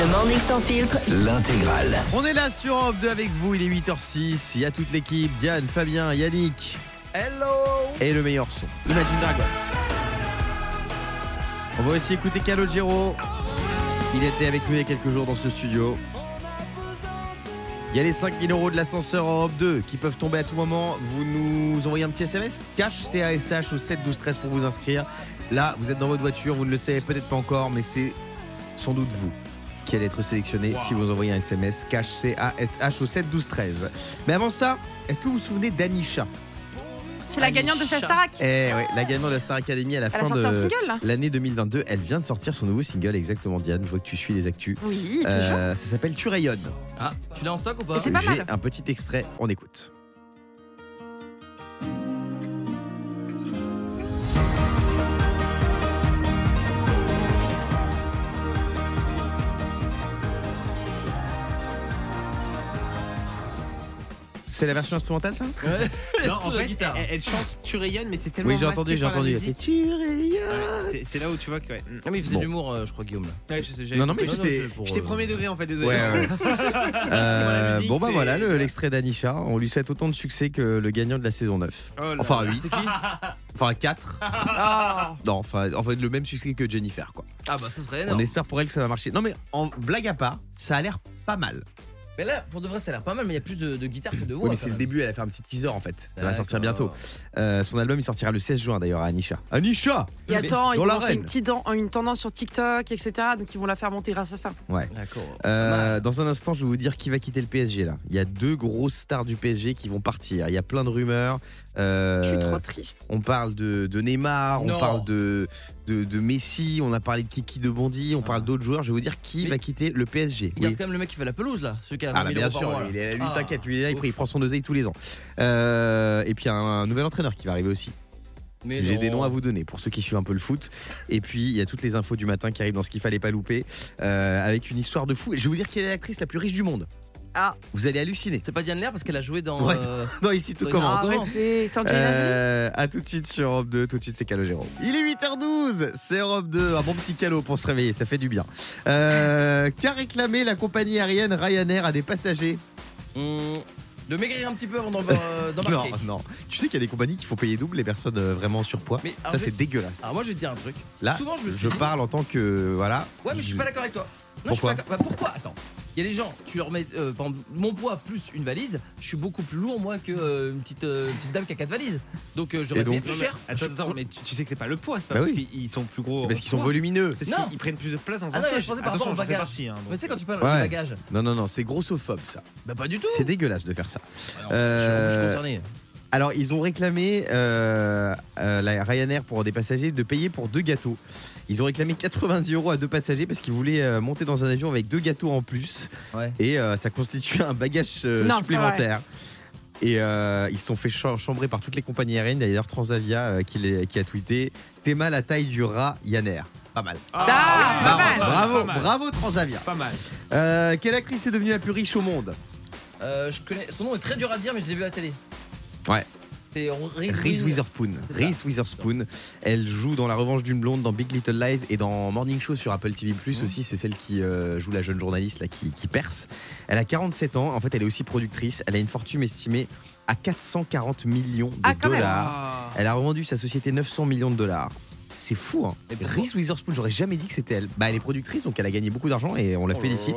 Le morning sans filtre. L'intégrale. On est là sur Europe 2 avec vous, il est 8h06, il y a toute l'équipe, Diane, Fabien, Yannick. Hello Et le meilleur son, Imagine Dragons. On va aussi écouter Calogero. Il était avec nous il y a quelques jours dans ce studio. Il y a les 5000 euros de l'ascenseur Europe 2 qui peuvent tomber à tout moment. Vous nous envoyez un petit SMS Cash CASH au 7 12 13 pour vous inscrire. Là, vous êtes dans votre voiture, vous ne le savez peut-être pas encore, mais c'est sans doute vous qui allez être sélectionné si vous envoyez un SMS Cash CASH au 7 12 13. Mais avant ça, est-ce que vous vous souvenez d'Anisha C'est la gagnante de la Starac. Eh ouais, la gagnante de la Star Academy à la Elle a fin de l'année 2022. Elle vient de sortir son nouveau single, exactement, Diane. Je vois que tu suis les actus. Oui, toujours. Euh, ça s'appelle Tu rayonnes. Ah, tu l'as en stock ou pas? Et c'est pas J'ai mal. un petit extrait, on écoute. C'est la version instrumentale ça Ouais. Non, en fait, guitare. elle, elle chante Tu rayonnes, mais c'est tellement. Oui, j'ai entendu, j'ai entendu. Tu rayonnes. Ouais, c'est- là où tu vois que. Ouais, Ah mais il faisait Bon. de l'humour, euh, je crois Guillaume. là. Ouais, je sais, j'avais Non, non, mais c'était. J'étais euh, premier degré en fait, désolé. Ouais, ouais. Pour Euh, musique, bon bah voilà le- l'extrait d'Anisha. On lui souhaite autant de succès que le gagnant de la saison 9. Oh Enfin là. 8. Enfin 4. Oh. Non, enfin, enfin le même succès que Jennifer quoi. Ah bah ça serait On énorme. espère pour elle que ça va marcher. Non mais en blague à part, ça a l'air pas mal. Mais là, pour de vrai, ça a l'air pas mal, mais il y a plus de, de guitare que de voix. Oui, mais c'est le même. début, elle a fait un petit teaser en fait. Ça va sortir bientôt. Euh, son album il sortira le 16 juin d'ailleurs à Anisha. Anisha Et attends, ils ont fait l'arène. une, petite dan- une tendance sur TikTok, etc. Donc ils vont la faire monter grâce à ça. Ouais. D'accord. Euh, dans un instant, je vais vous dire qui va quitter le PSG là. Il y a deux grosses stars du PSG qui vont partir. Il y a plein de rumeurs. Euh, Je suis trop triste. On parle de, de Neymar, on parle de, de, de Messi, on a parlé de Kiki de Bondy, on parle d'autres joueurs. Je vais vous dire qui Mais- va quitter le PSG. Regarde Oui. quand même le mec qui fait la pelouse là, celui qui a Ah 20 bah 000 bien sûr, il est, lui Ah. t'inquiète, lui, là, il, prend son oseille tous les ans. Euh, et puis il y a un, nouvel entraîneur qui va arriver aussi. J'ai des noms à vous donner pour ceux qui suivent un peu le foot. Et puis il y a toutes les infos du matin qui arrivent dans ce qu'il fallait pas louper, euh, avec une histoire de fou. Et je vais vous dire qui est l'actrice la plus riche du monde. Ah. Vous allez halluciner. C'est pas Diane Lair parce qu'elle a joué dans. Ouais. euh, Non, ici tout commence. Ah Euh, à tout de suite sur Europe 2, tout de suite c'est Calogero. Il est 8h12, c'est Europe 2, un bon petit calot pour se réveiller, ça fait du bien. Euh, Qu'a réclamé la compagnie aérienne Ryanair à des passagers hum, de maigrir un petit peu avant euh, Non, d'embarquer. non. Tu sais qu'il y a des compagnies qui font payer double les personnes vraiment en surpoids. Mais alors, Ça c'est dégueulasse. Alors moi je vais te dire un truc. Là, Souvent je me suis je dit- parle en tant que voilà. Ouais, mais je suis pas d'accord avec toi. Non, Pourquoi je suis pas d'accord. Bah, pourquoi? Attends. Il y a des gens, tu leur mets euh, mon poids plus une valise, je suis beaucoup plus lourd moi que euh, une, petite, euh, une petite dame qui a quatre valises. Donc euh, je payer donc plus cher. Attends, attends, mais tu, tu sais que c'est pas le poids, c'est pas Bah parce oui. qu'ils sont plus gros. C'est parce qu'ils sont poids. volumineux. C'est Non. parce qu'ils prennent plus de place dans un Ah non, mais siège. je pensais par Attention, rapport au j'en fais bagage. partie. hein, donc. Mais tu sais quand tu parles Ouais. de bagage, Non, non, non, c'est grossophobe ça. bah pas du tout. C'est dégueulasse de faire ça. Alors, Euh, je, suis, je suis concerné. Alors, ils ont réclamé euh, euh, la Ryanair pour des passagers de payer pour deux gâteaux. Ils ont réclamé 90 euros à deux passagers parce qu'ils voulaient euh, monter dans un avion avec deux gâteaux en plus. Ouais. Et euh, ça constitue un bagage euh, Non, supplémentaire. Et euh, ils se sont fait cha- chambrer par toutes les compagnies aériennes. D'ailleurs, Transavia euh, qui, les- qui a tweeté T'es mal la taille du rat Ryanair. Pas mal. Ah, Bravo, pas mal. bravo, Pas mal. bravo Transavia. Pas mal. Euh, quelle actrice est devenue la plus riche au monde? Euh, je connais. Son nom est très dur à dire, mais je l'ai vu à la télé. Ouais. Reese, Witherspoon. Reese Witherspoon. Elle joue dans La Revanche d'une blonde, dans Big Little Lies et dans Morning Show sur Apple TV Mmh. aussi. C'est celle qui euh, joue la jeune journaliste là, qui, qui perce. Elle a 47 ans. En fait, elle est aussi productrice. Elle a une fortune estimée à 440 millions de Ah, dollars. Ah. Elle a revendu sa société 900 millions de dollars. C'est fou, hein. Reese Witherspoon, j'aurais jamais dit que c'était elle. Bah, elle est productrice, donc elle a gagné beaucoup d'argent et on la Oh félicite.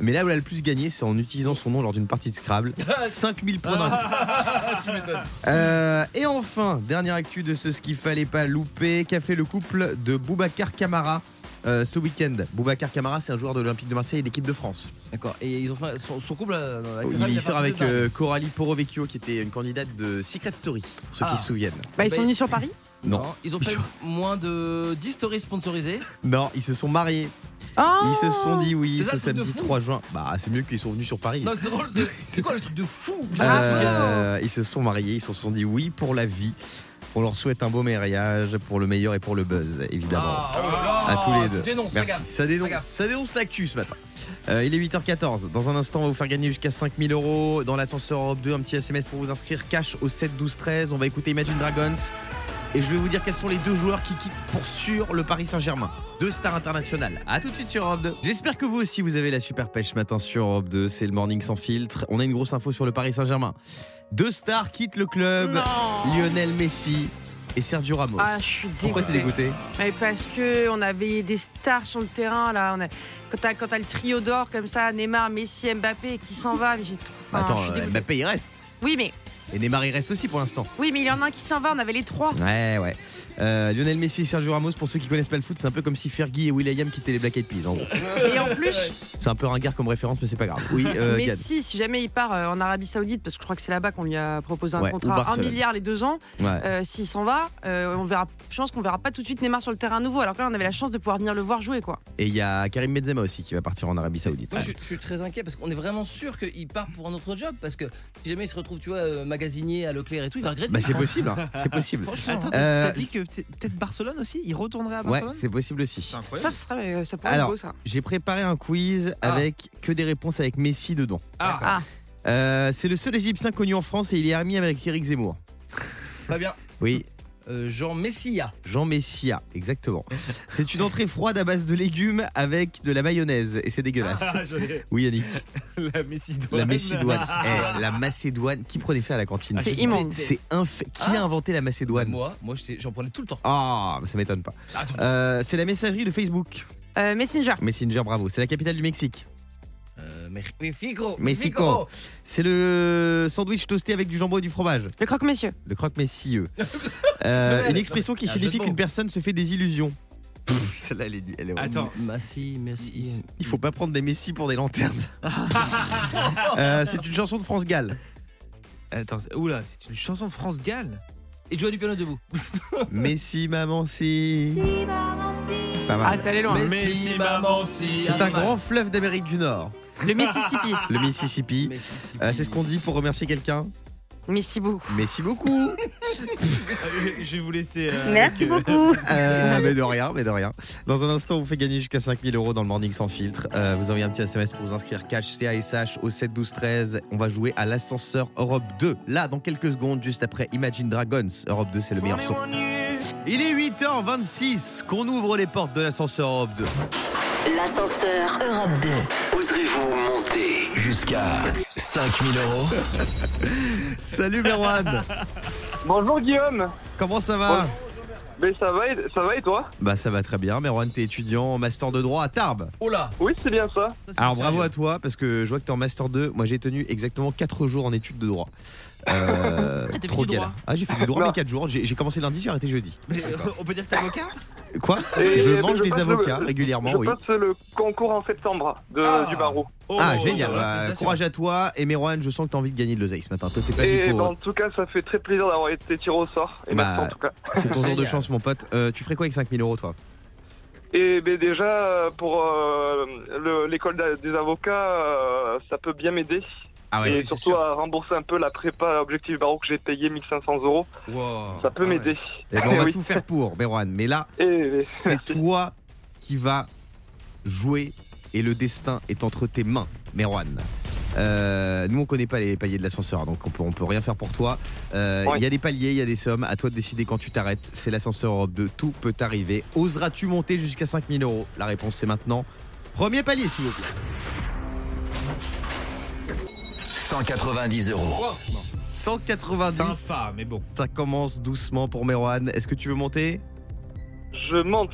Mais là où elle a le plus gagné, c'est en utilisant son nom lors d'une partie de Scrabble. 5000 points Ah, tu m'étonnes. Euh, et enfin, dernière actu de ce, ce qu'il fallait pas louper, qu'a fait le couple de Boubacar Camara euh, ce week-end? Boubacar Camara, c'est un joueur de l'Olympique de Marseille et d'équipe de France. D'accord. Et ils ont fait son, son couple euh, avec sa Il femme, sort avec euh, Coralie Porovecchio, qui était une candidate de Secret Story, pour ceux Ah. qui se souviennent. Bah, ils sont Bah, venus sur Paris Non. Ils ont fait moins de 10 stories sponsorisées. Non, ils se sont mariés. Oh Ils se sont dit oui ce samedi fou 3 juin. Bah, c'est mieux qu'ils sont venus sur Paris. Non, c'est drôle. c'est- C'est quoi le truc de fou? Euh, ils se sont mariés, ils se sont dit oui pour la vie. On leur souhaite un beau mariage pour le meilleur et pour le buzz, évidemment. Ah, oh là là, à tous les deux. Merci. Ça dénonce, ça dénonce l'actu ce matin. Euh, il est 8h14. Dans un instant, on va vous faire gagner jusqu'à 5000 euros dans l'ascenseur Europe 2. Un petit SMS pour vous inscrire. Cash au 7 12 13. On va écouter Imagine Dragons. Et je vais vous dire quels sont les deux joueurs qui quittent pour sûr le Paris Saint-Germain. Deux stars internationales. A tout de suite sur Europe 2. J'espère que vous aussi vous avez la super pêche ce matin sur Europe 2. C'est le morning sans filtre. On a une grosse info sur le Paris Saint-Germain. Deux stars quittent le club. Non. Lionel Messi et Sergio Ramos. Ah, je suis Pourquoi t'es dégoûté Mais parce que on avait des stars sur le terrain là. On a... Quand t'as quand t'as le trio d'or comme ça, Neymar, Messi, Mbappé qui s'en va, mais j'ai trop. Attends, euh. Mbappé il reste. Oui, mais Et Neymar il reste aussi pour l'instant. oui, mais il y en a un qui s'en va. On avait les trois. Ouais, ouais. Euh, Lionel Messi et Sergio Ramos, pour ceux qui connaissent pas le foot, c'est un peu comme si Fergie et Will.i.am quittaient les Black Eyed Peas. En gros. Et en plus, C'est un peu ringard comme référence, mais c'est pas grave. Oui, euh. Messi, si jamais il part euh, en Arabie Saoudite, parce que je crois que c'est là-bas qu'on lui a proposé un Ouais, ou contrat, un Barcelone. milliard les deux ans. Ouais. Euh, S'il s'en va, euh, on verra. Je pense qu'on verra pas tout de suite Neymar sur le terrain à nouveau. Alors que là, on avait la chance de pouvoir venir le voir jouer, quoi. Et il y a Karim Benzema aussi qui va partir en Arabie Saoudite. Moi, je, suis- je suis très inquiet parce qu'on est vraiment sûr qu'il part pour un autre job. Parce que si jamais il se retrouve, tu vois, magasinier à Leclerc et tout, il va regretter. Bah c'est possible, hein. c'est possible. Franchement. Attends, Euh, t'as dit que peut-être Barcelone aussi Il retournerait à Ouais, Barcelone c'est possible aussi. C'est incroyable. Ça, serait, euh, ça pourrait Alors, être beau, ça. J'ai préparé un quiz Ah. avec que des réponses avec Messi dedans. Ah, Ah, Euh, c'est le seul Égyptien connu en France et il est ami avec Eric Zemmour. Pas bien. Oui, Euh, Jean Messia. Jean Messia, exactement. C'est une entrée froide à base de légumes avec de la mayonnaise et c'est dégueulasse. Ah, je l'ai. Oui Yannick, la Messi-Douane. la Macédoine. Eh, la Macédoine, qui prenait ça à la cantine C'est immonde. C'est inf... Qui a Ah. inventé la Macédoine Moi, moi j'étais- j'en prenais tout le temps. Ah, ça m'étonne pas. Attends. Euh, c'est la messagerie de Facebook. Euh, Messenger. Messenger, bravo. C'est la capitale du Mexique. Euh, Mexico. Mexico. C'est le sandwich toasté avec du jambon et du fromage. Le croque-monsieur. Le croque-messieux. Euh, une expression qui signifie qu'une personne se fait des illusions. Pff, Celle-là, elle est, elle est Attends. Merci, merci. Il faut pas prendre des messies pour des lanternes. Euh, c'est une chanson de France Gall. Attends, c'est- oula, c'est une chanson de France Gall. Et jouer du piano debout. Messi, maman, si. Pas Ah, mal. t'es allé loin. Messi, maman, si. C'est un grand fleuve d'Amérique du Nord, Le Mississippi. le Mississippi. Mississippi. Euh, c'est ce qu'on dit pour remercier quelqu'un. Merci beaucoup. Merci beaucoup. je vais vous laisser. euh, Merci avec, euh, beaucoup. Euh, mais de rien, mais de rien. Dans un instant, on vous fait gagner jusqu'à 5000 euros dans le morning sans filtre. Euh, vous envoyez un petit SMS pour vous inscrire cash CASH au 7 12 13. On va jouer à l'ascenseur Europe 2. Là, dans quelques secondes, juste après Imagine Dragons. Europe 2, c'est le meilleur son. Il est 8h26 qu'on ouvre les portes de l'ascenseur Europe 2. L'ascenseur Europe 2. Oserez-vous monter jusqu'à 5000 euros? Salut Merwan Bonjour Guillaume. Comment ça va? Ben ça va, et- ça va et toi? Bah ça va très bien. Merwan, t'es étudiant en master de droit à Tarbes. Oh là Oui, c'est bien ça. Alors bravo sérieux. à toi parce que je vois que t'es en master 2. Moi j'ai tenu exactement 4 jours en études de droit. Euh, Ah, trop galère. Ah j'ai fait du droit mais 4 jours. J'ai commencé lundi, j'ai arrêté jeudi. mais, euh, on peut dire que t'es avocat? Quoi? Et- Je mange je des avocats le- régulièrement, je oui. passe le concours en septembre de, Ah. du barreau. Oh, Ah génial, bah, Bah, courage à toi et Merwan, je sens que t'as envie de gagner de l'oseille ce matin. Toi t'es pas Et pour... en tout cas, ça fait très plaisir d'avoir été tiré au sort. Et Bah, merci en tout cas. C'est ton jour de chance mon pote. Euh, tu ferais quoi avec 5000 euros toi? Et ben déjà, euh, pour euh, le- l'école des avocats, euh, ça peut bien m'aider. Ah et surtout sûr. à rembourser un peu la prépa objectif barreau que j'ai payé 1500 euros. Wow. Ça peut Ah m'aider. Eh ben, on va Oui. tout faire pour Merwan. Mais là, Et c'est toi qui vas jouer et le destin est entre tes mains, Merwan. Euh, nous on connaît pas les paliers de l'ascenseur donc on peut, on peut rien faire pour toi. Euh, Il y a des paliers, il y a des sommes, à toi de décider quand tu t'arrêtes. C'est l'ascenseur Europe 2, tout peut arriver. Oseras-tu monter jusqu'à 5000 euros? La réponse c'est maintenant. Premier palier s'il vous plaît. 190 euros. 190. Sympa, mais bon. Ça commence doucement pour Merwan. Est-ce que tu veux monter? Je monte.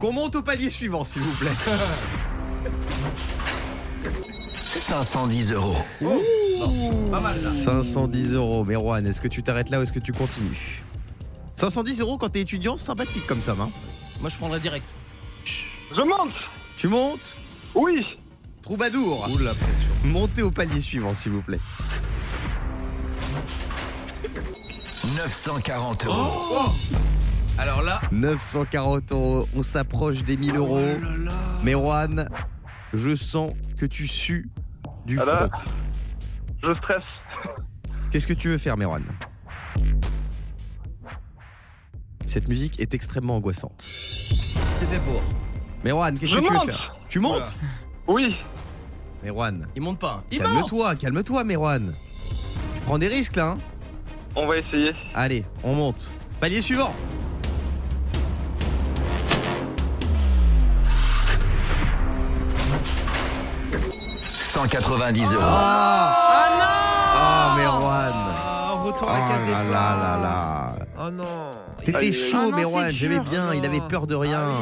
Qu'on monte au palier suivant s'il vous plaît. 510 euros. Pas mal là. 510 euros. Merwan, est-ce que tu t'arrêtes là ou est-ce que tu continues? 510 euros quand t'es étudiant, c'est sympathique comme ça, hein Moi je prendrais direct. Je monte. Tu montes? Oui. Troubadour Ouh la pression. Montez au palier suivant, s'il vous plaît. 940 euros. Alors là, 940 euros, on s'approche des 1000 euros. Merwan, je sens que tu sues du Ah là. front. Je stresse. Qu'est-ce que tu veux faire, Merwan Cette musique est extrêmement angoissante. c'est fait pour. Merwan, qu'est-ce que tu veux faire? Tu montes? Oui. Merwan, Il monte pas. Il monte calme-toi, calme-toi, Merwan. Tu prends des risques là, hein On va essayer. Allez, on monte. Palier suivant. 190 euros. Ah, Merwan. Ah, Oh la case là là là là. Oh non. T'étais aïe, chaud. Ah non, Merwan. J'aimais bien. Oh Il avait non. peur de rien.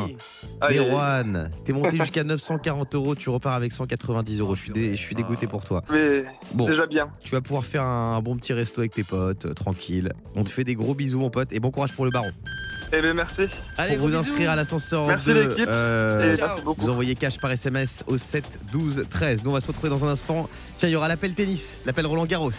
Ah oui. Merwan, t'es monté jusqu'à 940 euros. Tu repars avec 190 euros. Je suis, dé- je suis dégoûté pour toi. Mais Bon, déjà bien. tu vas pouvoir faire un bon petit resto avec tes potes, euh, tranquille. On te fait des gros bisous, mon pote, et bon courage pour le baron. Eh bien, merci. Allez, Pour vous inscrire à l'ascenseur Merci, 2, l'équipe. euh, vous envoyez cash par SMS au 7 12 13. Nous, on va se retrouver dans un instant. Tiens, il y aura l'appel tennis, l'appel Roland Garros.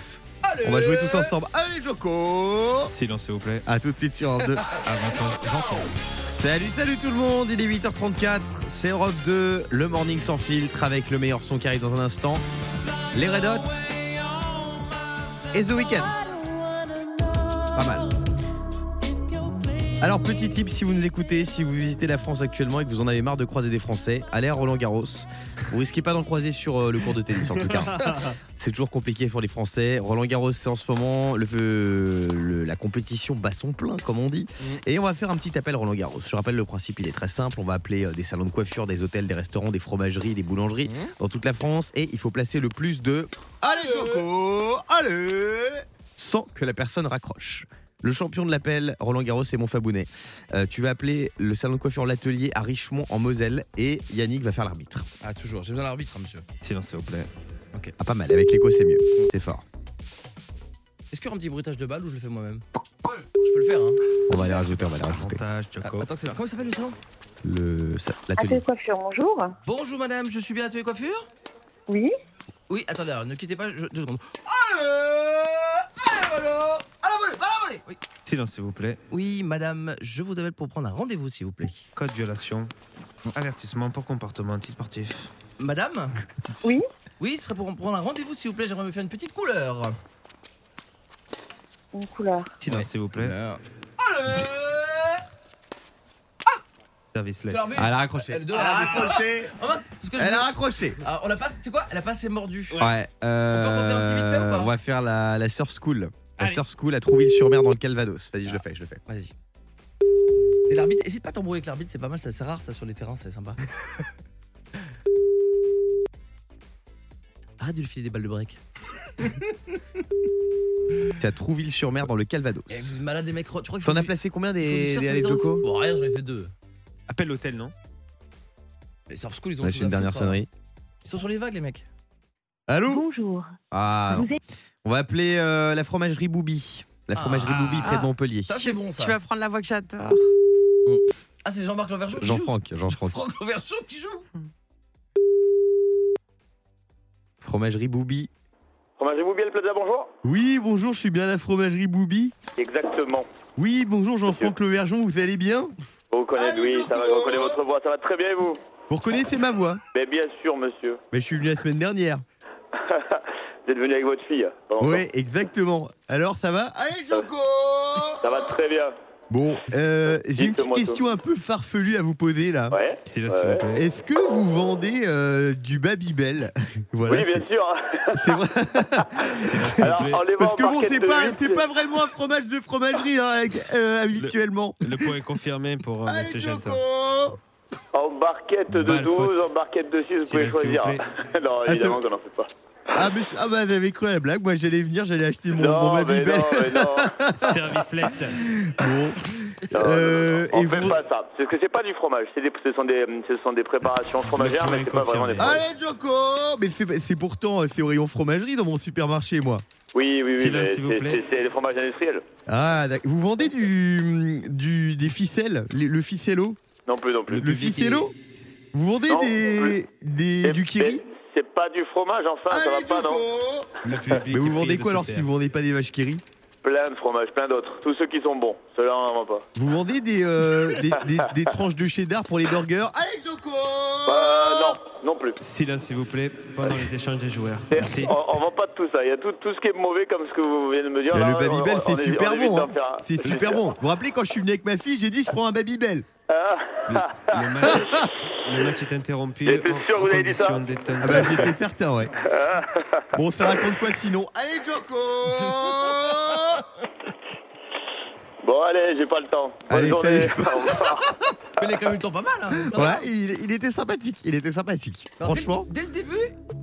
Allez. On va jouer tous ensemble. Allez, Joko Silence, s'il vous plaît. À tout de suite sur Europe 2. Ah, j'entends. J'entends. Salut, salut tout le monde. Il est 8h34. C'est Europe 2, le morning sans filtre avec le meilleur son qui arrive dans un instant. Les Red Hot et The Weeknd. Pas mal. Alors, petit tip, si vous nous écoutez, si vous visitez la France actuellement et que vous en avez marre de croiser des Français, allez à Roland Garros. Vous risquez pas d'en croiser sur euh, le cours de tennis en tout cas. C'est toujours compliqué pour les Français. Roland Garros, c'est en ce moment le, le- la compétition bat son plein, comme on dit. Et on va faire un petit appel Roland Garros. Je rappelle le principe, il est très simple. On va appeler euh, des salons de coiffure, des hôtels, des restaurants, des fromageries, des boulangeries dans toute la France. Et il faut placer le plus de. Allez, Joko Allez Sans que la personne raccroche. Le champion de l'appel, Roland Garros, c'est mon Fabounet. Euh, tu vas appeler le salon de coiffure L'Atelier à Richemont en Moselle et Yannick va faire l'arbitre. Ah, toujours. J'ai besoin d'un arbitre, monsieur. Silence, s'il vous plaît. Ah, pas mal. Avec l'écho, c'est mieux. C'est fort. Est-ce qu'il y aura un petit bruitage de balle ou je le fais moi-même Je peux le faire, hein. On va les rajouter, on va les rajouter. Avantage, Ah, attends, c'est là. Comment il s'appelle le salon Le, Atelier l'atelier. coiffure, bonjour. Bonjour madame, je suis bien à tous les coiffures Oui, Oui, attendez, alors ne quittez pas, je- deux secondes. Allez Allez, voilà À la oui. Silence, s'il vous plaît. oui, madame, je vous appelle pour prendre un rendez-vous, s'il vous plaît. Code violation. Avertissement pour comportement antisportif. Madame Oui. Oui, ce serait pour prendre un rendez-vous, s'il vous plaît. J'aimerais me faire une petite couleur. une couleur. Silence, Ouais. s'il vous plaît. Couleur. Allez Service lettre. Ah, elle a raccroché. Elle Elle a raccroché. Ah, mince, parce que je Elle a raccroché. Ah, on l'a pas, c'est quoi? Elle a pas assez mordu. Ouais. euh, On peut tenter un petit vite fait ou pas? on va faire la, la surf school. La Allez. surf school à Trouville-sur-Mer dans le Calvados. Vas-y, je le fais, je le fais. Vas-y. Et l'arbitre, essaye pas de t'embrouiller avec l'arbitre, c'est pas mal, ça, c'est rare ça sur les terrains, c'est sympa. Arrête de lui filer des balles de break. C'est à Trouville-sur-Mer dans le Calvados. Eh, vous êtes malade des mecs, tu crois qu'il T'en faut as placé combien des, surf des Alex Joko Bon, rien, j'en ai fait deux. Appelle l'hôtel, non? Les surf school, ils ont Là, c'est une dernière foutre, hein. sonnerie. Ils sont sur les vagues, les mecs. Allô Bonjour. Ah, non. Vous êtes- On va appeler euh, la fromagerie Boubi. La fromagerie Ah. Boubi près de Montpellier. Ça, c'est bon, ça. Tu vas prendre la voix que j'adore. Ah, c'est Jean-Marc joue Jean-Franck, Jean-Franck. Franck Lanvergeau qui joue Fromagerie Boubi. Fromagerie Boubiel Plaza, bonjour. Oui, bonjour, je suis bien à la fromagerie Boubi. Exactement. Oui, bonjour Jean-Franck Levergeon, vous allez bien? Vous reconnaissez, oui, ça va, je reconnais votre voix, ça va très bien et vous? Vous reconnaissez ma voix? Mais bien sûr, monsieur. Mais je suis venu la semaine dernière. Vous êtes venu avec votre fille. Oui, exactement. Alors, ça va Allez, Joko Ça va très bien. Bon, euh, j'ai une petite question un peu farfelue à vous poser là. Ouais. Est-ce que vous vendez euh, du Babybel Voilà. Oui, bien sûr. C'est vrai. Alors, Parce que bon, c'est pas, c'est pas vraiment un fromage de fromagerie hein, euh, habituellement. Le point est confirmé pour euh, Allez, Monsieur Joko Gelton. En barquette de Balle 12, faute. en barquette de 6, vous pouvez choisir. non, Ah, évidemment qu'on n'en fait pas. Ah, mais je- ah bah j'avais cru à la blague, moi j'allais venir, j'allais acheter mon, non, mon mais Babybel. non, mais non. Service lettre. Bon. Non, Euh, non, non. On et fait vous- pas ça. Parce que c'est pas du fromage. C'est des- ce, sont des, ce sont des préparations fromagères, mais c'est pas vraiment des fromages. Allez Joko Mais c'est c'est pourtant, c'est au rayon fromagerie dans mon supermarché moi. Oui, oui, oui. Silence, mais s'il vous c'est- plaît. c'est- C'est des fromages industriels. Ah, d'accord. vous vendez du, du des ficelles, les- le ficello? Non plus, non plus. Le ficello Vous vendez Non, des, des C'est- du kiri c'est- pas du fromage, enfin, ça va pas, non Mais vous vendez quoi alors si vous vendez pas des vaches kiri Plein de fromages, plein d'autres. Tous ceux qui sont bons. Ceux-là, on n'en vend pas. Vous vendez des, euh, des, des- des tranches de cheddar pour les burgers Allez Joko Euh, non, non plus. Silence, s'il vous plaît, pendant les échanges des joueurs. Merci. On, on vend pas de tout ça. Il y a tout, tout ce qui est mauvais, comme ce que vous venez de me dire. Là, le Babybel on- c'est super on bon hein. C'est super bon Vous vous rappelez quand je suis venu avec ma fille j'ai dit je prends un Babybel Le match, le match est interrompu. J'étais en- sûr que en vous avez dit ça. Ah bah j'étais certain ouais Bon ça raconte quoi sinon? Allez Joko Bon, allez, j'ai pas le temps. Bonne Allez, journée. salut. Au revoir. Mais il a quand même eu le temps pas mal. Hein, ça va. Ouais, il, il était sympathique. Il était sympathique. Alors, Franchement, Dès, dès le début,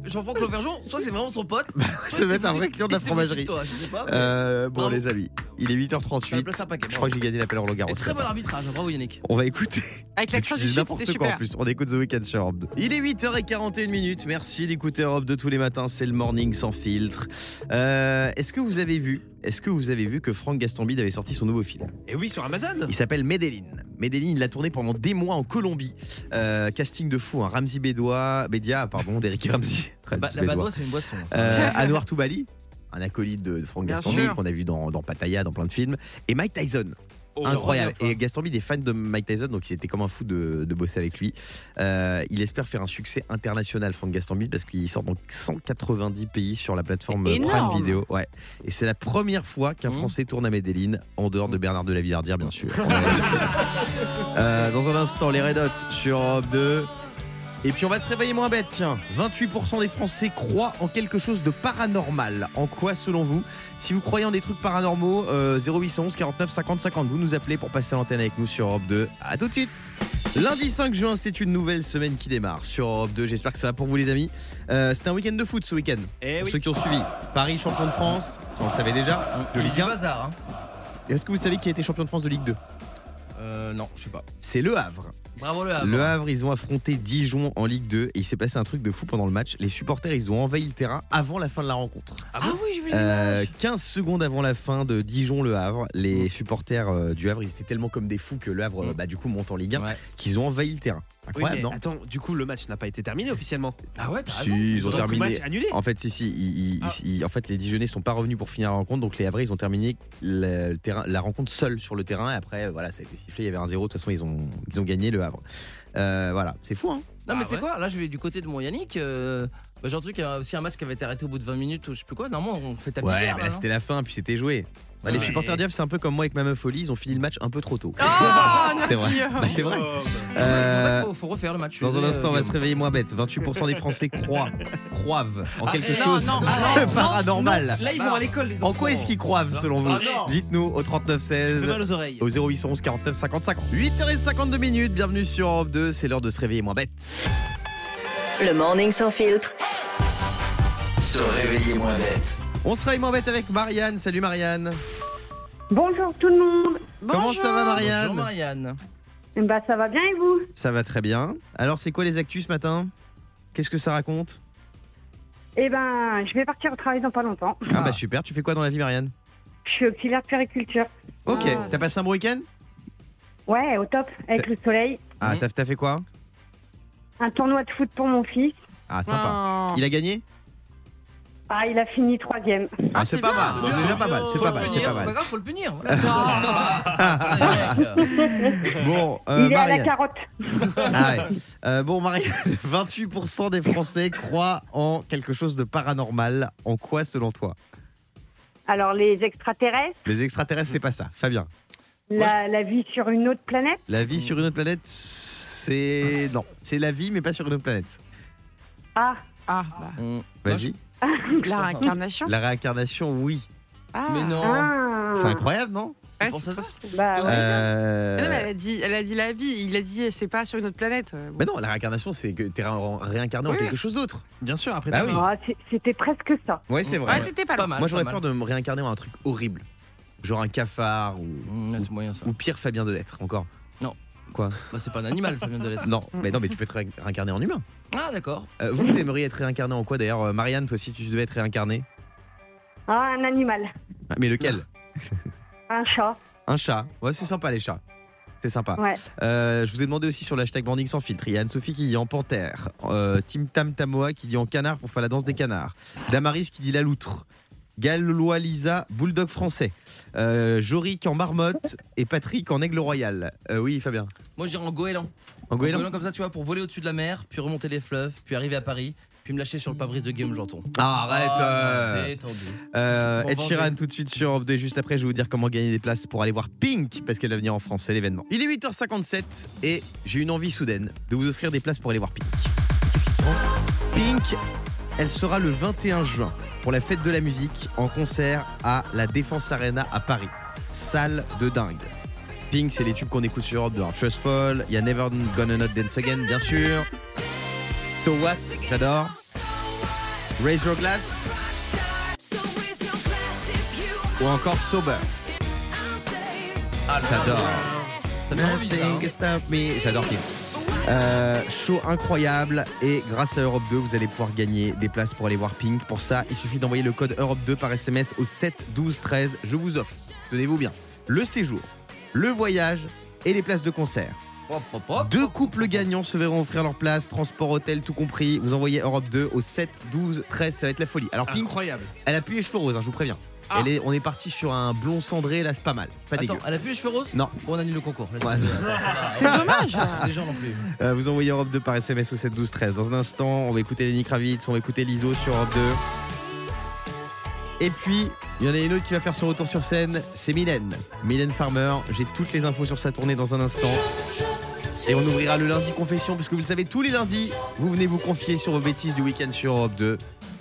Jean-François Clovergeon, soit c'est vraiment son pote. soit ça va être un vrai client de la fromagerie. toi, je sais pas. mais Euh, bon, Bravo. les amis, il est t'as 8h38. placé un paquet. Je crois que j'ai gagné l'appel Roland Garros. Et très bon arbitrage, hein, bravo Yannick. On va écouter. Avec l'accent sud, n'importe quoi en super. plus. On écoute The Weeknd sur Europe 2. Il est 8h41 minutes. Merci d'écouter Europe 2 tous les matins. C'est le morning sans filtre. Euh, Est-ce que vous avez vu Est-ce que vous avez vu que Franck Gastambide avait sorti son nouveau film? Et oui, sur Amazon. Il s'appelle Medellin. Medellin, il l'a tourné pendant des mois en Colombie. Euh, casting de fou. Hein. Ramzi Bédois, Bédia, pardon, d'Eric Ramzi. Bah, la badoie, c'est une boisson. Euh, Anwar Toubali, un acolyte de Gastambide sûr. qu'on a vu dans, dans Pattaya, dans plein de films, et Mike Tyson. Oh, Incroyable. reviens Et Gastambide est fan de Mike Tyson, donc il était comme un fou de, de bosser avec lui. Euh, il espère faire un succès international, Franck Gastambide, parce qu'il sort dans 190 pays sur la plateforme Prime. Video. Ouais. Et c'est la première fois qu'un Mmh. Français tourne à Medellin, en dehors de Bernard de la Villardière, bien sûr. Euh, dans un instant, les Red Hot sur Europe 2. Et puis on va se réveiller moins bête, tiens. 28% des Français croient en quelque chose de paranormal. En quoi selon vous Si vous croyez en des trucs paranormaux, euh, 0811 49 50 50, vous nous appelez pour passer l'antenne avec nous sur Europe 2. A tout de suite Lundi 5 juin, c'est une nouvelle semaine qui démarre sur Europe 2. J'espère que ça va pour vous les amis. Euh, c'est un week-end de foot ce week-end. Eh pour oui. ceux qui ont suivi. Paris champion de France, on le savait déjà, de Ligue du 1. bazar, hein. Est-ce que vous savez qui a été champion de France de Ligue 2 Euh, non, je sais pas. C'est Le Havre. Bravo le Havre. Le Havre, ils ont affronté Dijon en Ligue 2 et il s'est passé un truc de fou pendant le match. Les supporters, ils ont envahi le terrain avant la fin de la rencontre. Ah oui, j'ai vu Euh, images. 15 secondes avant la fin de Dijon-Le Havre, les supporters euh, du Havre, ils étaient tellement comme des fous que Le Havre, Mm. euh, bah, du coup, monte en Ligue 1, Ouais. qu'ils ont envahi le terrain. Oui, Incroyable, mais non attends, du coup, le match n'a pas été terminé officiellement. Ah ouais, Si, ils ont Donc, terminé. match annulé. En fait, si, si, ils- ils- Ah. ils- en fait, les Dijonnais sont pas revenus pour finir la rencontre, donc les Havrais, ils ont terminé le, le terrain, la rencontre seule sur le terrain. Et après, voilà, ça a été sifflé, il y avait un zéro. De toute façon, ils ont, ils ont gagné le Havre. Euh, voilà, c'est fou, hein Non, mais Ah tu sais ouais quoi, là je vais du côté de mon Yannick. Euh, j'ai entendu qu'il y a aussi un match qui avait été arrêté au bout de 20 minutes ou je sais plus quoi. Normalement, on fait taper Ouais, là, non c'était la fin, puis c'était joué. Bah, les supporters d'Havre, c'est un peu comme moi avec ma meuf Folie, ils ont fini le match un peu trop tôt. Oh, C'est vrai. Bah, c'est vrai. Oh, Euh, qu'il faut, faut refaire le match. Dans un instant, on va se réveiller moins bête. 28% des Français croient, croivent en Ah, quelque non, chose non, de ah, non, paranormal. Là, ils vont à l'école, En quoi est-ce qu'ils croivent selon vous Ah. Dites-nous au Ça fait 3916 mal aux oreilles. au 0811 49 50 50. 8h52 minutes, bienvenue sur Europe 2, c'est l'heure de se réveiller moins bête. Le morning sans filtre. Se réveiller moins bête. On se réveille moins bête avec Marianne. Salut Marianne. Bonjour tout le monde. Comment ça va Marianne Bonjour Marianne. Bah ça va bien et vous? Ça va très bien. Alors c'est quoi les actus ce matin? Qu'est-ce que ça raconte? Eh ben, je vais partir au travail dans pas longtemps. ah. Ah. bah super, tu fais quoi dans la vie Marianne? Je suis auxiliaire de périculture. Ok, Ah. t'as passé un bon week-end? Ouais, au top, avec le soleil. Ah, Mhm. t'as t'as fait quoi? Un tournoi de foot pour mon fils. Ah sympa. Oh. Il a gagné? Ah, il a fini troisième. Ah, c'est c'est pas mal, c'est déjà pas mal, c'est pas mal, c'est pas c'est pas mal. grave, faut le punir. Ah. Bon, euh, il est à la carotte. Ah ouais. Euh, bon, Marianne, 28% des Français croient en quelque chose de paranormal. En quoi, selon toi? Alors, les extraterrestres, Les extraterrestres, c'est pas ça. Fabien, la, la vie sur une autre planète? la vie sur une autre planète, c'est. Non, c'est la vie, mais pas sur une autre planète. Ah, Ah, bah. Vas-y. la réincarnation. La réincarnation, oui. Ah. Mais non. ah. C'est incroyable, non Ouais, Pense à c'est ça. Bah, ouais. Euh, Mais non, mais elle a dit, elle a dit la vie. Il a dit, c'est pas sur une autre planète. Bon. Mais non, la réincarnation, c'est que t'es ré- réincarné en Oui. quelque chose d'autre. Bien sûr, après Bah t'as oui. Ah, C'était presque ça. Ouais, c'est Ouais, vrai. t'étais pas mal. Moi, j'aurais peur de me réincarner en un truc horrible. Genre un cafard ou, ouais, moyen ça. ou pire Fabien de l'être encore. Bah, c'est pas un animal, Fabien Delette. Non, mais non, mais tu peux te ré- réincarner en humain. Ah, d'accord. Euh, vous, vous aimeriez être réincarné en quoi d'ailleurs Euh, Marianne, toi, si tu devais être réincarné Ah, un animal. Ah, Mais lequel Un chat. Un chat. Ouais, c'est sympa les chats. C'est sympa. Ouais. Euh, je vous ai demandé aussi sur l'hashtag Banding sans filtre. Il y a Anne-Sophie qui dit en panthère. Euh, Tim Tam Tamoa qui dit en canard pour faire la danse des canards. Damaris qui dit la loutre. Galois Lisa, bulldog français. Euh, Jorik en marmotte et Patrick en aigle royal. Euh, oui, Fabien. Moi, je dirais en goéland. En En goéland goéland comme ça, tu vois, pour voler au-dessus de la mer, puis remonter les fleuves, puis arriver à Paris, puis me lâcher sur le pare-brise de Guillaume Janton. Ah, arrête Ah, euh. Détendu. Euh, Ed. Sheeran tout de suite sur Europe 2. Juste après, je vais vous dire comment gagner des places pour aller voir Pink parce qu'elle va venir en France. C'est l'événement. Il est 8h57 et j'ai une envie soudaine de vous offrir des places pour aller voir Pink. Qu'est-ce se Pink, elle sera le 21 juin pour la fête de la musique en concert à la Défense Arena à Paris. salle de dingue. Pink, c'est les tubes qu'on écoute sur Europe 2. hein. Trust Fall, il y a Never Gonna Not Dance Again, bien sûr. So What, j'adore. Raise Your Glass. Ou encore Sober. Ah. J'adore. Nothing can stop me. J'adore Pink. Euh, show incroyable et grâce à Europe 2 vous allez pouvoir gagner des places pour aller voir Pink. Pour ça il suffit d'envoyer le code Europe 2 par SMS au 7 12 13. Je vous offre, tenez-vous bien, le séjour, le voyage et les places de concert. Deux couples gagnants se verront offrir leur place, transport, hôtel, tout compris. Vous envoyez Europe 2 au 7 12 13, ça va être la folie. Alors Pink, Incroyable. elle a plus les cheveux roses, hein, je vous préviens. Ah. Elle est, on est parti sur un blond cendré, là c'est pas mal, c'est pas Attends, dégueu. elle a plus les cheveux roses Non. Bon, on annule le concours. Laisse Ouais. tomber. C'est dommage. Les gens non plus. Euh, vous envoyez Europe 2 par SMS au 7 12 13. Dans un instant, on va écouter Lenny Kravitz, on va écouter Liso sur Europe 2. Et puis, il y en a une autre qui va faire son retour sur scène, c'est Mylène. Mylène Farmer, j'ai toutes les infos sur sa tournée dans un instant. Et on ouvrira le lundi confession, puisque vous le savez, tous les lundis, vous venez vous confier sur vos bêtises du week-end sur Europe 2.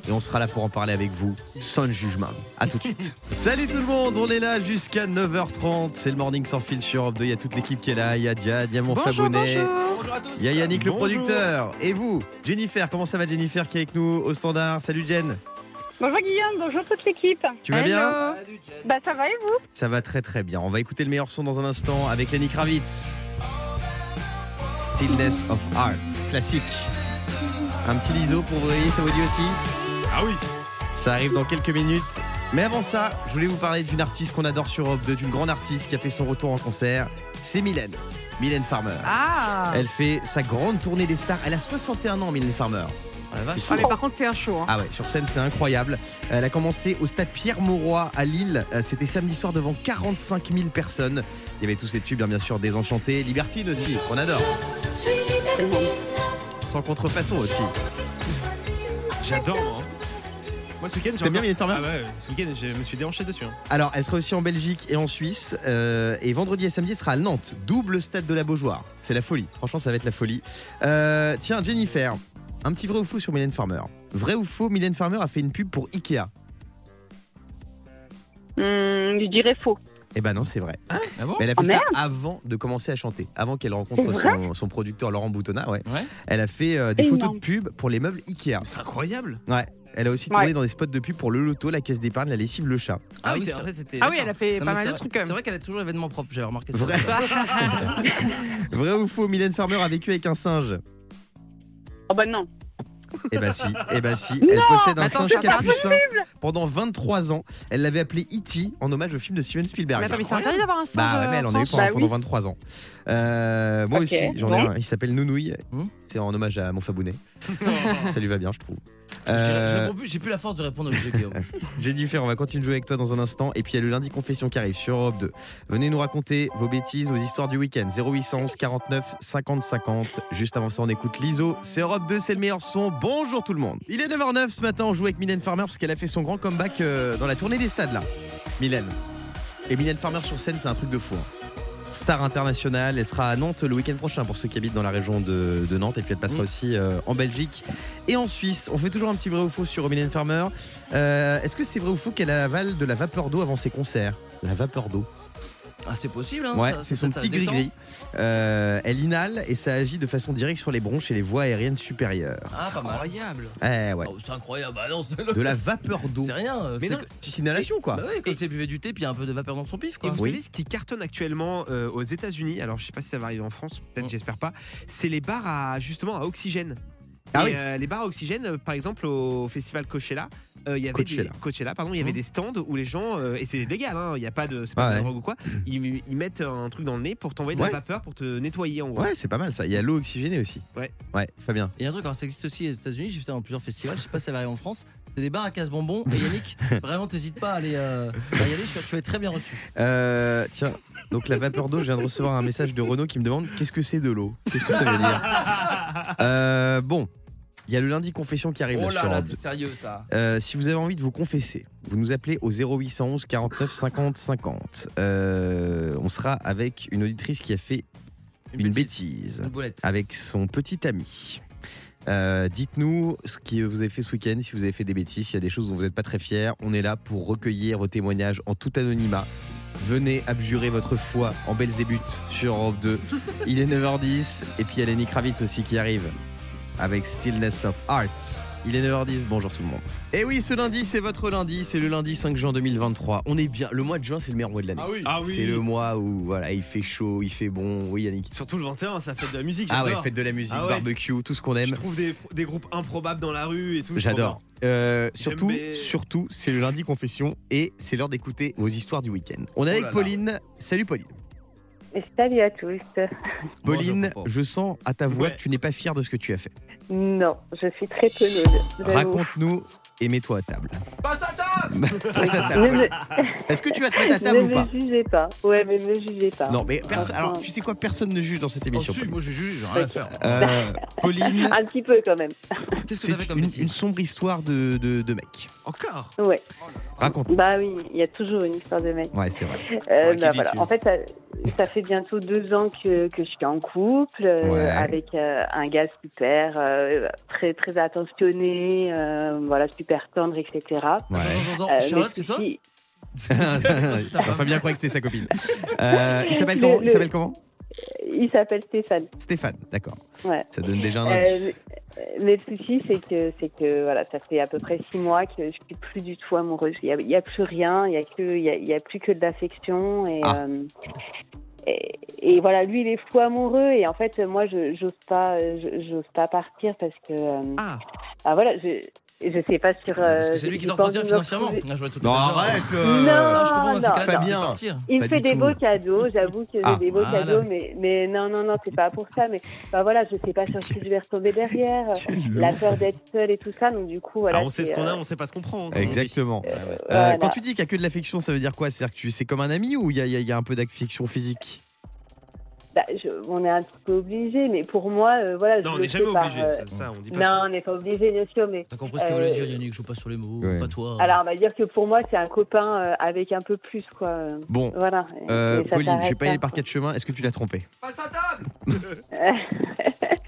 Et on sera là pour en parler avec vous, sans jugement. À tout de suite. Salut tout le monde, on est là jusqu'à 9h30. C'est le morning sans fil sur Europe 2. Il y a toute l'équipe qui est là. Il y a Diane, il y a mon Bonjour, Fabonnet. bonjour. Bonjour à tous. Il y a Yannick le producteur. Et vous, Jennifer, comment ça va Jennifer qui est avec nous au standard? Salut Jen. Bonjour Guillaume, bonjour toute l'équipe. Tu vas Hello. bien? Salut, Jen. Bah ça va et vous? Ça va très très bien. On va écouter le meilleur son dans un instant avec Lenny Kravitz. Stillness of Art, classique. Un petit liso pour vous ça vous dit aussi? Ah oui. Ça arrive dans quelques minutes. Mais avant ça, je voulais vous parler d'une artiste qu'on adore sur Europe 2, d'une grande artiste qui a fait son retour en concert. C'est Mylène. Mylène Farmer. Ah. Elle fait sa grande tournée des stars. Elle a 61 ans, Mylène Farmer. C'est fou. Ah, mais par contre, c'est un show. hein. Ah ouais, sur scène, c'est incroyable. Elle a commencé au stade Pierre-Mauroy à Lille. Euh, C'était samedi soir devant 45 000 personnes. Il y avait tous ces tubes, hein, bien sûr, Désenchanté, Libertine aussi, qu'on adore. Sans contrefaçon aussi. J'adore moi. Moi ce week-end j'ai T'aimes bien encore- Mylène Farmer Ah ouais, ce week-end je me suis déhanché dessus. hein. Alors, elle sera aussi en Belgique et en Suisse. euh, et vendredi et samedi, elle sera à Nantes. Double stade de la Beaujoire. C'est la folie. Franchement, ça va être la folie. Euh, tiens, Jennifer, un petit vrai ou faux sur Mylène Farmer? Vrai ou faux, Mylène Farmer a fait une pub pour Ikea? Hmm, Je dirais faux. Eh ben non, c'est vrai. Ah bon Mais elle a fait Oh, ça merde. avant de commencer à chanter, avant qu'elle rencontre son, son producteur Laurent Boutonnat. Ouais. Ouais. Elle a fait euh, des Énorme. photos de pub pour les meubles Ikea. C'est incroyable. Ouais. Elle a aussi tourné Ouais. dans des spots de pub pour le loto, la caisse d'épargne, la lessive, le chat. Ah oui, c'est vrai, c'était. Ah oui, elle a fait Non, pas mal de trucs C'est vrai qu'elle a toujours événement propre, j'avais remarqué ça. Vrai. Vrai ou faux, Mylène Farmer a vécu avec un singe? Oh bah non. Eh bah si, eh bah si. Elle possède un Attends, singe c'est pas capucin pendant 23 ans. Elle l'avait appelé E.T. en hommage au film de Steven Spielberg. Mais attends, mais c'est interdit d'avoir un singe. Bah ouais, mais elle en a eu pendant, Bah pendant oui. 23 ans. Euh, moi Ok, aussi, j'en ai bon. un. Il s'appelle Nounouille. Hmm. C'est en hommage à mon Fabounet. Ça lui va bien, je trouve. Je Euh, J'ai plus la force de répondre au jeu, Guillaume. Jennifer, on va continuer de jouer avec toi dans un instant. Et puis il y a le lundi confession qui arrive sur Europe 2. Venez nous raconter vos bêtises, vos histoires du week-end. 0811 49 50 50. Juste avant ça, on écoute l'ISO. C'est Europe 2, c'est le meilleur son. Bonjour tout le monde. Il est 9h09 ce matin. On joue avec Mylène Farmer parce qu'elle a fait son grand comeback euh, dans la tournée des stades là. Mylène. Et Mylène Farmer sur scène, c'est un truc de fou. hein. Star internationale, elle sera à Nantes le week-end prochain pour ceux qui habitent dans la région de, de Nantes et puis elle passera Mm. aussi euh, en Belgique et en Suisse. On fait toujours un petit vrai ou faux sur Mylène Farmer. Euh, Est-ce que c'est vrai ou faux qu'elle avale de la vapeur d'eau avant ses concerts? La vapeur d'eau. Ah, c'est possible, hein Ouais, c'est son petit gris-gris. Euh, elle inhale et ça agit de façon directe sur les bronches et les voies aériennes supérieures. Ah, pas mal. Incroyable. Eh ouais. Oh, c'est incroyable. Bah non, c'est De la vapeur d'eau. C'est rien. euh, Mais c'est non, que- Petite inhalation quoi. Bah ouais, quand c'est buvait du thé, puis il y a un peu de vapeur dans son pif, Et quoi. vous Oui. savez ce qui cartonne actuellement euh, aux États-Unis? Alors je sais pas si ça va arriver en France, peut-être, Mm. j'espère pas. C'est les bars à justement à oxygène. Ah Et, oui. euh, les bars à oxygène, par exemple au festival Coachella, il y avait Coachella. des Coachella, pardon, il y avait Mm. des stands où les gens euh, et c'est légal, hein, il y a pas de c'est Ah pas de la ouais. drogue ou quoi. Ils, ils mettent un truc dans le nez pour t'envoyer de Ouais. la vapeur pour te nettoyer en gros. Ouais, c'est pas mal ça. Il y a l'eau oxygénée aussi. Ouais. Ouais, Fabien. Il y a un truc, alors ça existe aussi aux États-Unis, j'ai fait ça dans plusieurs festivals, je sais pas si ça va arriver en France. C'est des bars à casse-bonbons. Et Yannick, vraiment, t'hésites pas à aller, euh, à y aller, tu vas- tu vas être très bien reçu. Euh, tiens, donc la vapeur d'eau, je viens de recevoir un message de Renault qui me demande qu'est-ce que c'est de l'eau? Qu'est-ce que ça veut dire? Euh, Bon, il y a le lundi confession qui arrive Oh là, là c'est sérieux ça. Euh, si vous avez envie de vous confesser, vous nous appelez au 0811 49 50 50. Euh, on sera avec une auditrice qui a fait une, bêtise, Une avec son petit ami. Euh, Dites-nous ce que vous avez fait ce week-end, si vous avez fait des bêtises, s'il y a des choses dont vous n'êtes pas très fiers. On est là pour recueillir vos témoignages en tout anonymat. venez abjurer votre foi en Belzébuth sur Europe 2. Il est 9h10 et puis il y a Lenny Kravitz aussi qui arrive avec Stillness of Heart. Il est 9h10, bonjour tout le monde. Et oui, ce lundi, c'est votre lundi, c'est le lundi 5 juin 2023. On est bien, le mois de juin, c'est le meilleur mois de l'année. Ah oui. Ah oui. C'est le mois où voilà, il fait chaud, il fait bon. Oui, Yannick. Surtout le 21, ça fait de la musique. Ah ouais, faites de la musique, Ah ouais. barbecue, tout ce qu'on Je aime. trouve des, des groupes improbables dans la rue et tout. J'adore. Euh, surtout, surtout, c'est le lundi confession et c'est l'heure d'écouter vos histoires du week-end. On est Oh avec là là. Pauline. Salut Pauline. Salut à tous. Pauline, je sens à ta voix Ouais. que tu n'es pas fière de ce que tu as fait. Non, je suis très penaud. Raconte-nous et mets-toi à table. Passe à table Passe à Ne table. me, Est-ce que tu vas te mettre à table ne ou pas me jugez pas. Ouais, mais ne me jugez pas. Non, mais perso- alors tu sais quoi, personne ne juge dans cette émission. Oh, si, moi je juge, j'ai rien à faire. Euh, Pauline, Un petit peu quand même. Qu'est-ce que comme une, une sombre histoire de, de, de mec. Encore Ouais. Raconte. Bah oui, il y a toujours une histoire de mec. Ouais, c'est vrai. Euh, Ouais, bah voilà. En fait, ça, ça fait bientôt deux ans que, que je suis en couple euh, Ouais. avec euh, un gars super, euh, très très attentionné, euh, voilà, super tendre, etc. Ouais. Attends, attends, attends, Euh, Charlotte, mais c'est toi si- Fabien croyait que c'était sa copine. Euh, il s'appelle Le- comment? Il le- s'appelle comment? Il s'appelle Stéphane. Stéphane, d'accord. Ouais. Ça donne déjà un Euh, indice. mais- mais le souci, c'est que, c'est que voilà, ça fait à peu près six mois que je suis plus du tout amoureuse. Il y a, plus rien, il y a que, il y a, y a plus que de l'affection et, Ah. euh, et, et voilà, lui, il est fou amoureux et en fait, moi, je j'ose pas, je- j'ose pas partir parce que, euh, Ah, ah, voilà, je, je sais pas sur. euh, que c'est lui qui j'ai t'en pas retient envie de me financièrement. Non, fait. arrête euh, Non. Non, je comprends, non. que Fabien. Il me fait des tout. beaux cadeaux, j'avoue que j'ai Ah, des beaux voilà. cadeaux, mais, mais non, non, non, c'est pas pour ça. Mais bah voilà, je sais pas sur qui je vais retomber derrière. La peur d'être seule et tout ça, donc du coup, voilà. Ah, on sait ce qu'on a, euh, on sait pas ce qu'on prend. Exactement. Euh, voilà. Quand tu dis qu'il y a que de l'affection, ça veut dire quoi? C'est-à-dire que tu- c'est comme un ami ou il y a, y a- il y a un peu d'affection physique? Bah, je- on est un petit peu obligé, mais pour moi, euh, voilà. Non, je on le n'est jamais fais par, obligé. euh, c'est Ça, on dit pas Non, ça. on n'est pas obligé, bien sûr, mais T'as compris ce que voulait Euh, dire Yannick, je joue pas sur les mots, Ouais. pas toi. alors on va dire que pour moi, c'est un copain euh, avec un peu plus, quoi. Bon, Voilà. euh, Pauline, je vais pas y aller par quatre chemins. Est-ce que tu l'as trompé Passe à table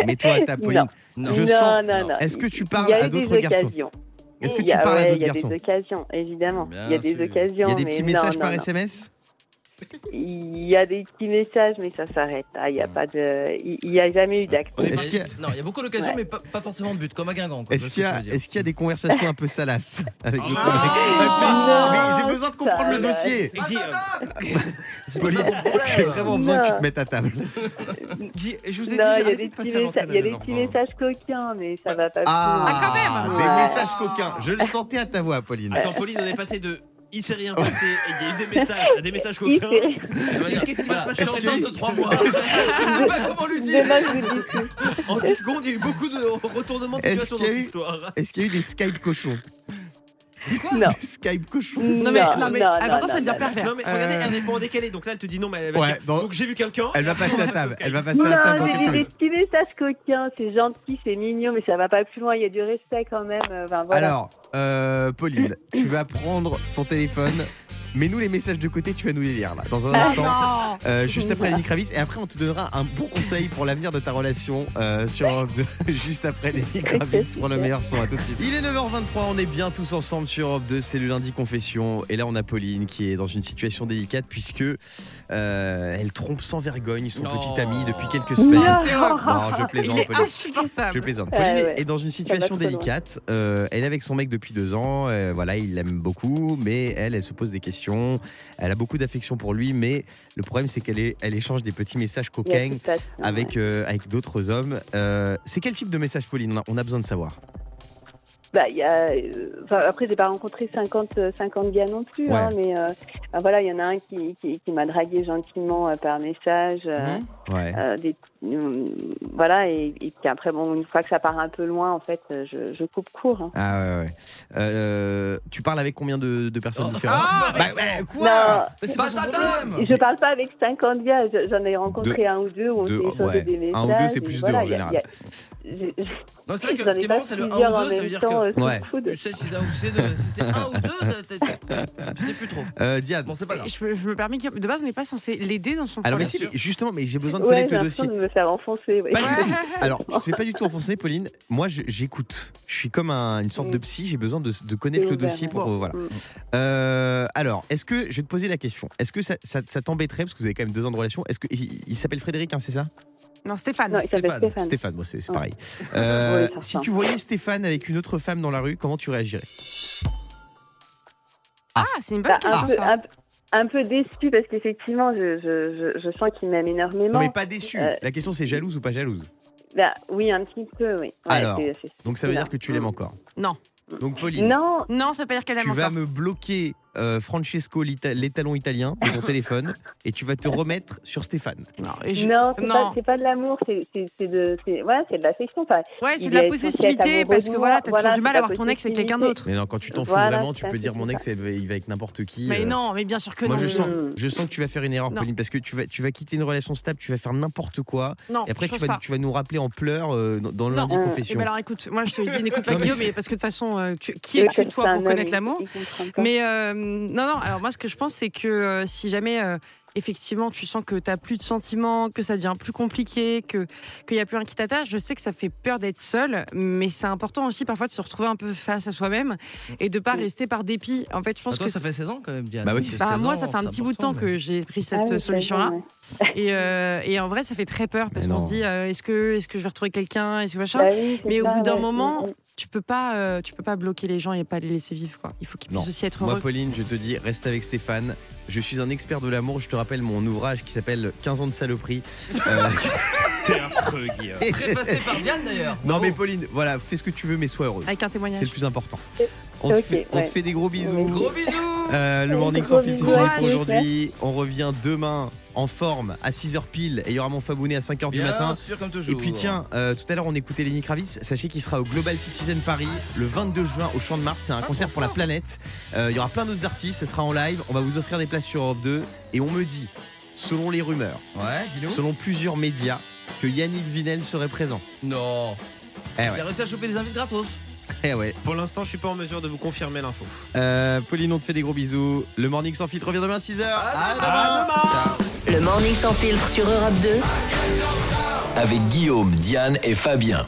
Mets-toi à table, Pauline. Non. Je non, sens- non, non. Est-ce que tu Il parles y a à d'autres garçons occasions. Est-ce que Il tu y a- parles à d'autres Il y a garçons des occasions, évidemment. Il y a des occasions. Il y a des mais petits messages par. SMS Il y a des petits messages, mais ça s'arrête. là. Il n'y a pas de, il y a jamais eu d'acte. On est Est-ce pas- qu'il y a- Non, il y a beaucoup d'occasions, Ouais. mais pas, pas forcément de but, comme à Guingamp. quoi. Est-ce qu'il y, que a- je veux dire. est-ce qu'il y a des conversations un peu salaces avec d'autres Ah, Mais j'ai besoin de comprendre le dossier. Et Guy, euh, Pauline, j'ai vraiment besoin que tu te mettes à table. Guy, je vous ai dit Non, il y a d'arrêter des de petits, passer à messa- l'antenne. il y a des alors, petits enfin. messages coquins, mais ça va pas Ah, plus. quand même. Des Ouais. messages coquins. Je le sentais à ta voix, Pauline. Attends, Pauline, on est passé de il s'est rien passé et il y a eu des messages, des messages Il coquins. Qu'est-ce qui va se passer je suis dans enceinte ce de 3 mois. Je sais pas comment lui dire. En 10 secondes, il y a eu beaucoup de retournements de situation dans cette histoire. Est-ce qu'il y a eu des Skype cochons? Non. Des Skype cochons Non, mais, Non, non, mais non, important, non, ça non, pervers. Non mais regardez, Euh, elle n'est pas en décalé, donc là elle te dit non, mais elle va Ouais, dire, donc j'ai vu quelqu'un. Elle va passer à table. Elle va passer Non, à table j'ai des petits messages coquins, c'est gentil, c'est mignon, mais ça va pas plus loin. Il y a du respect quand même. euh, Enfin, voilà. Alors, euh, Pauline, tu vas prendre ton téléphone. Mets-nous les messages de côté, tu vas nous les lire là, dans un Ah, instant. Euh, juste après Lenny Kravitz et après on te donnera un bon conseil pour l'avenir de ta relation euh, sur Europe 2 juste après Lenny Kravitz pour le meilleur son à tout de suite. Il est 9h23, on est bien tous ensemble sur Europe 2, c'est le lundi confession et là on a Pauline qui est dans une situation délicate puisque euh, elle trompe sans vergogne son Non. petit ami depuis quelques semaines. Non, je Il plaisante est Pauline. Je plaisante. Ah, Pauline est- ouais. est dans une situation délicate. Euh, elle est avec son mec depuis deux ans. euh, voilà, il l'aime beaucoup, mais elle, elle se pose des questions. Elle a beaucoup d'affection pour lui, mais le problème, c'est qu'elle est- elle échange des petits messages coquins avec, euh, avec d'autres hommes. Euh, c'est quel type de message, Pauline? On a, on a besoin de savoir. Bah, il y a, euh, enfin, après, j'ai pas rencontré 50, euh, 50 gars non plus, Ouais. hein, mais euh, bah, voilà, il y en a un qui, qui, qui m'a dragué gentiment euh, par message. euh, Mhm. Ouais. euh, des, euh, voilà, et, et puis après, bon, une fois que ça part un peu loin, en fait, euh, je, je coupe court. hein. Ah ouais, ouais. Euh, tu parles avec combien de, de personnes Oh. différentes Ah, Bah, quoi c'est pas à problème. je parle pas avec 50 gars, je- j'en ai rencontré un ou deux où on s'est échangé ouais. des messages. Un ou deux, c'est plus voilà, deux en il y a- général. y a- Non, c'est vrai que ce qui est marrant, c'est le 1 plusieurs ou en 2, ça veut dire que. euh, Ouais. Tu sais si, ça- c'est de- si c'est 1 ou 2, tu sais plus trop. Euh, Diane. Bon, c'est pas grave. Je me, je me permets, de base, on n'est pas censé l'aider dans son Alors, mais problème. si, mais justement, mais j'ai besoin de connaître le dossier. de me faire enfoncer. ouais. Pas du tout. Alors, je ne fais pas du tout enfoncer, Pauline. Moi, j'écoute. Je suis comme un- une sorte de psy. J'ai besoin de, de connaître le ouvert, dossier pour. euh, voilà. Mm. Euh, alors, est-ce que je vais te poser la question Est-ce que ça, ça- ça t'embêterait parce que vous avez quand même deux ans de relation Est-ce que il, il s'appelle Frédéric, hein, c'est ça? Non, Stéphane. Non, Stéphane. Stéphane. C'est c'est Ouais. pareil. Euh, Oui, si tu voyais Stéphane avec une autre femme dans la rue, comment tu réagirais? Ah, c'est une bonne Bah, un, question, peu, ça. un, un peu déçu parce qu'effectivement, je, je, je, je sens qu'il m'aime énormément. Non, mais pas déçu. Euh, La question, c'est jalouse ou pas jalouse? Bah, oui, un petit peu, oui. Ouais, Alors, c'est- c'est- Donc, ça veut dire que tu l'aimes encore? Non. Donc, Pauline, Non, Non, ça veut pas dire qu'elle aime tu vas encore. me bloquer euh, Francesco, l'étalon italien, de ton téléphone, et tu vas te remettre sur Stéphane. Non, je- non, c'est pas, de l'amour, c'est de, c'est de l'affection. Enfin, Ouais, c'est de la possessivité parce que moi. voilà, t'as Voilà, toujours du mal à avoir ton ex avec quelqu'un d'autre. Mais non, quand tu t'en fous Voilà, vraiment, tu peux dire mon ex, il va avec n'importe qui. Mais euh. non, mais bien sûr que Moi, non. je sens, Mm. je sens que tu vas faire une erreur, Non. Pauline, parce que tu vas, tu vas quitter une relation stable, tu vas faire n'importe quoi, Non, et après tu vas, tu vas nous rappeler en pleurs euh, dans le lundi Mm. Eh confession. ben alors écoute, moi je te dis, n'écoute pas Guillaume, parce que de toute façon, euh, qui es-tu toi pour connaître l'amour. Mais non, non, alors moi ce que je pense, c'est que euh, si jamais euh, effectivement tu sens que tu plus de sentiments, que ça devient plus compliqué, que qu'il n'y a plus un qui t'attache, je sais que ça fait peur d'être seul, mais c'est important aussi parfois de se retrouver un peu face à soi-même et de pas Mm. rester par dépit. En fait, je pense Bah, toi, que ça fait 16 ans quand même, Diane. Bah oui. C'est bah, 16 moi, ça fait un petit bout de temps que j'ai pris Ah cette oui, c'est solution-là. ouais. Et, euh, et en vrai, ça fait très peur parce qu'on se dit euh, est-ce que, est que je vais retrouver quelqu'un Est-ce que machin Bah oui, Mais au ça, bout d'un ouais. moment, Mm. Tu peux pas, euh, tu peux pas bloquer les gens et pas les laisser vivre. Quoi. Il faut qu'ils puissent aussi être Moi, heureux. Pauline, je te dis, reste avec Stéphane. Je suis un expert de l'amour. Je te rappelle mon ouvrage qui s'appelle 15 ans de saloperie. Euh, T'es Guillaume. Préfacé par Diane d'ailleurs. non, mais Pauline, voilà, fais ce que tu veux, mais sois heureuse. Avec un C'est témoignage. le plus important. On, te Ok, fait, on ouais. se fait des gros bisous. Oui. Gros bisous. Euh, le morning sans filtre, c'est fini pour aujourd'hui. On revient demain en forme à 6h pile et il y aura mon Fabounet à 5h du Bien matin. sûr, comme toujours. Et puis tiens, euh, tout à l'heure on écoutait Lenny Kravitz. Sachez qu'il sera au Global Citizen Paris le 22 juin au Champ de Mars. C'est un Ah, concert pour la planète. Euh, il y aura plein d'autres artistes. Ce sera en live. On va vous offrir des places sur Europe 2. Et on me dit, selon les rumeurs, Ouais, selon plusieurs médias, que Yannick Vinel serait présent. Non. Eh Il a réussi à choper des invités gratos. Eh ouais. Pour l'instant, je suis pas en mesure de vous confirmer l'info. Euh, Pauline, on te fait des gros bisous. Le Morning sans filtre revient demain à 6h. À demain. Le morning sans filtre sur Europe 2. Avec Guillaume, Diane et Fabien.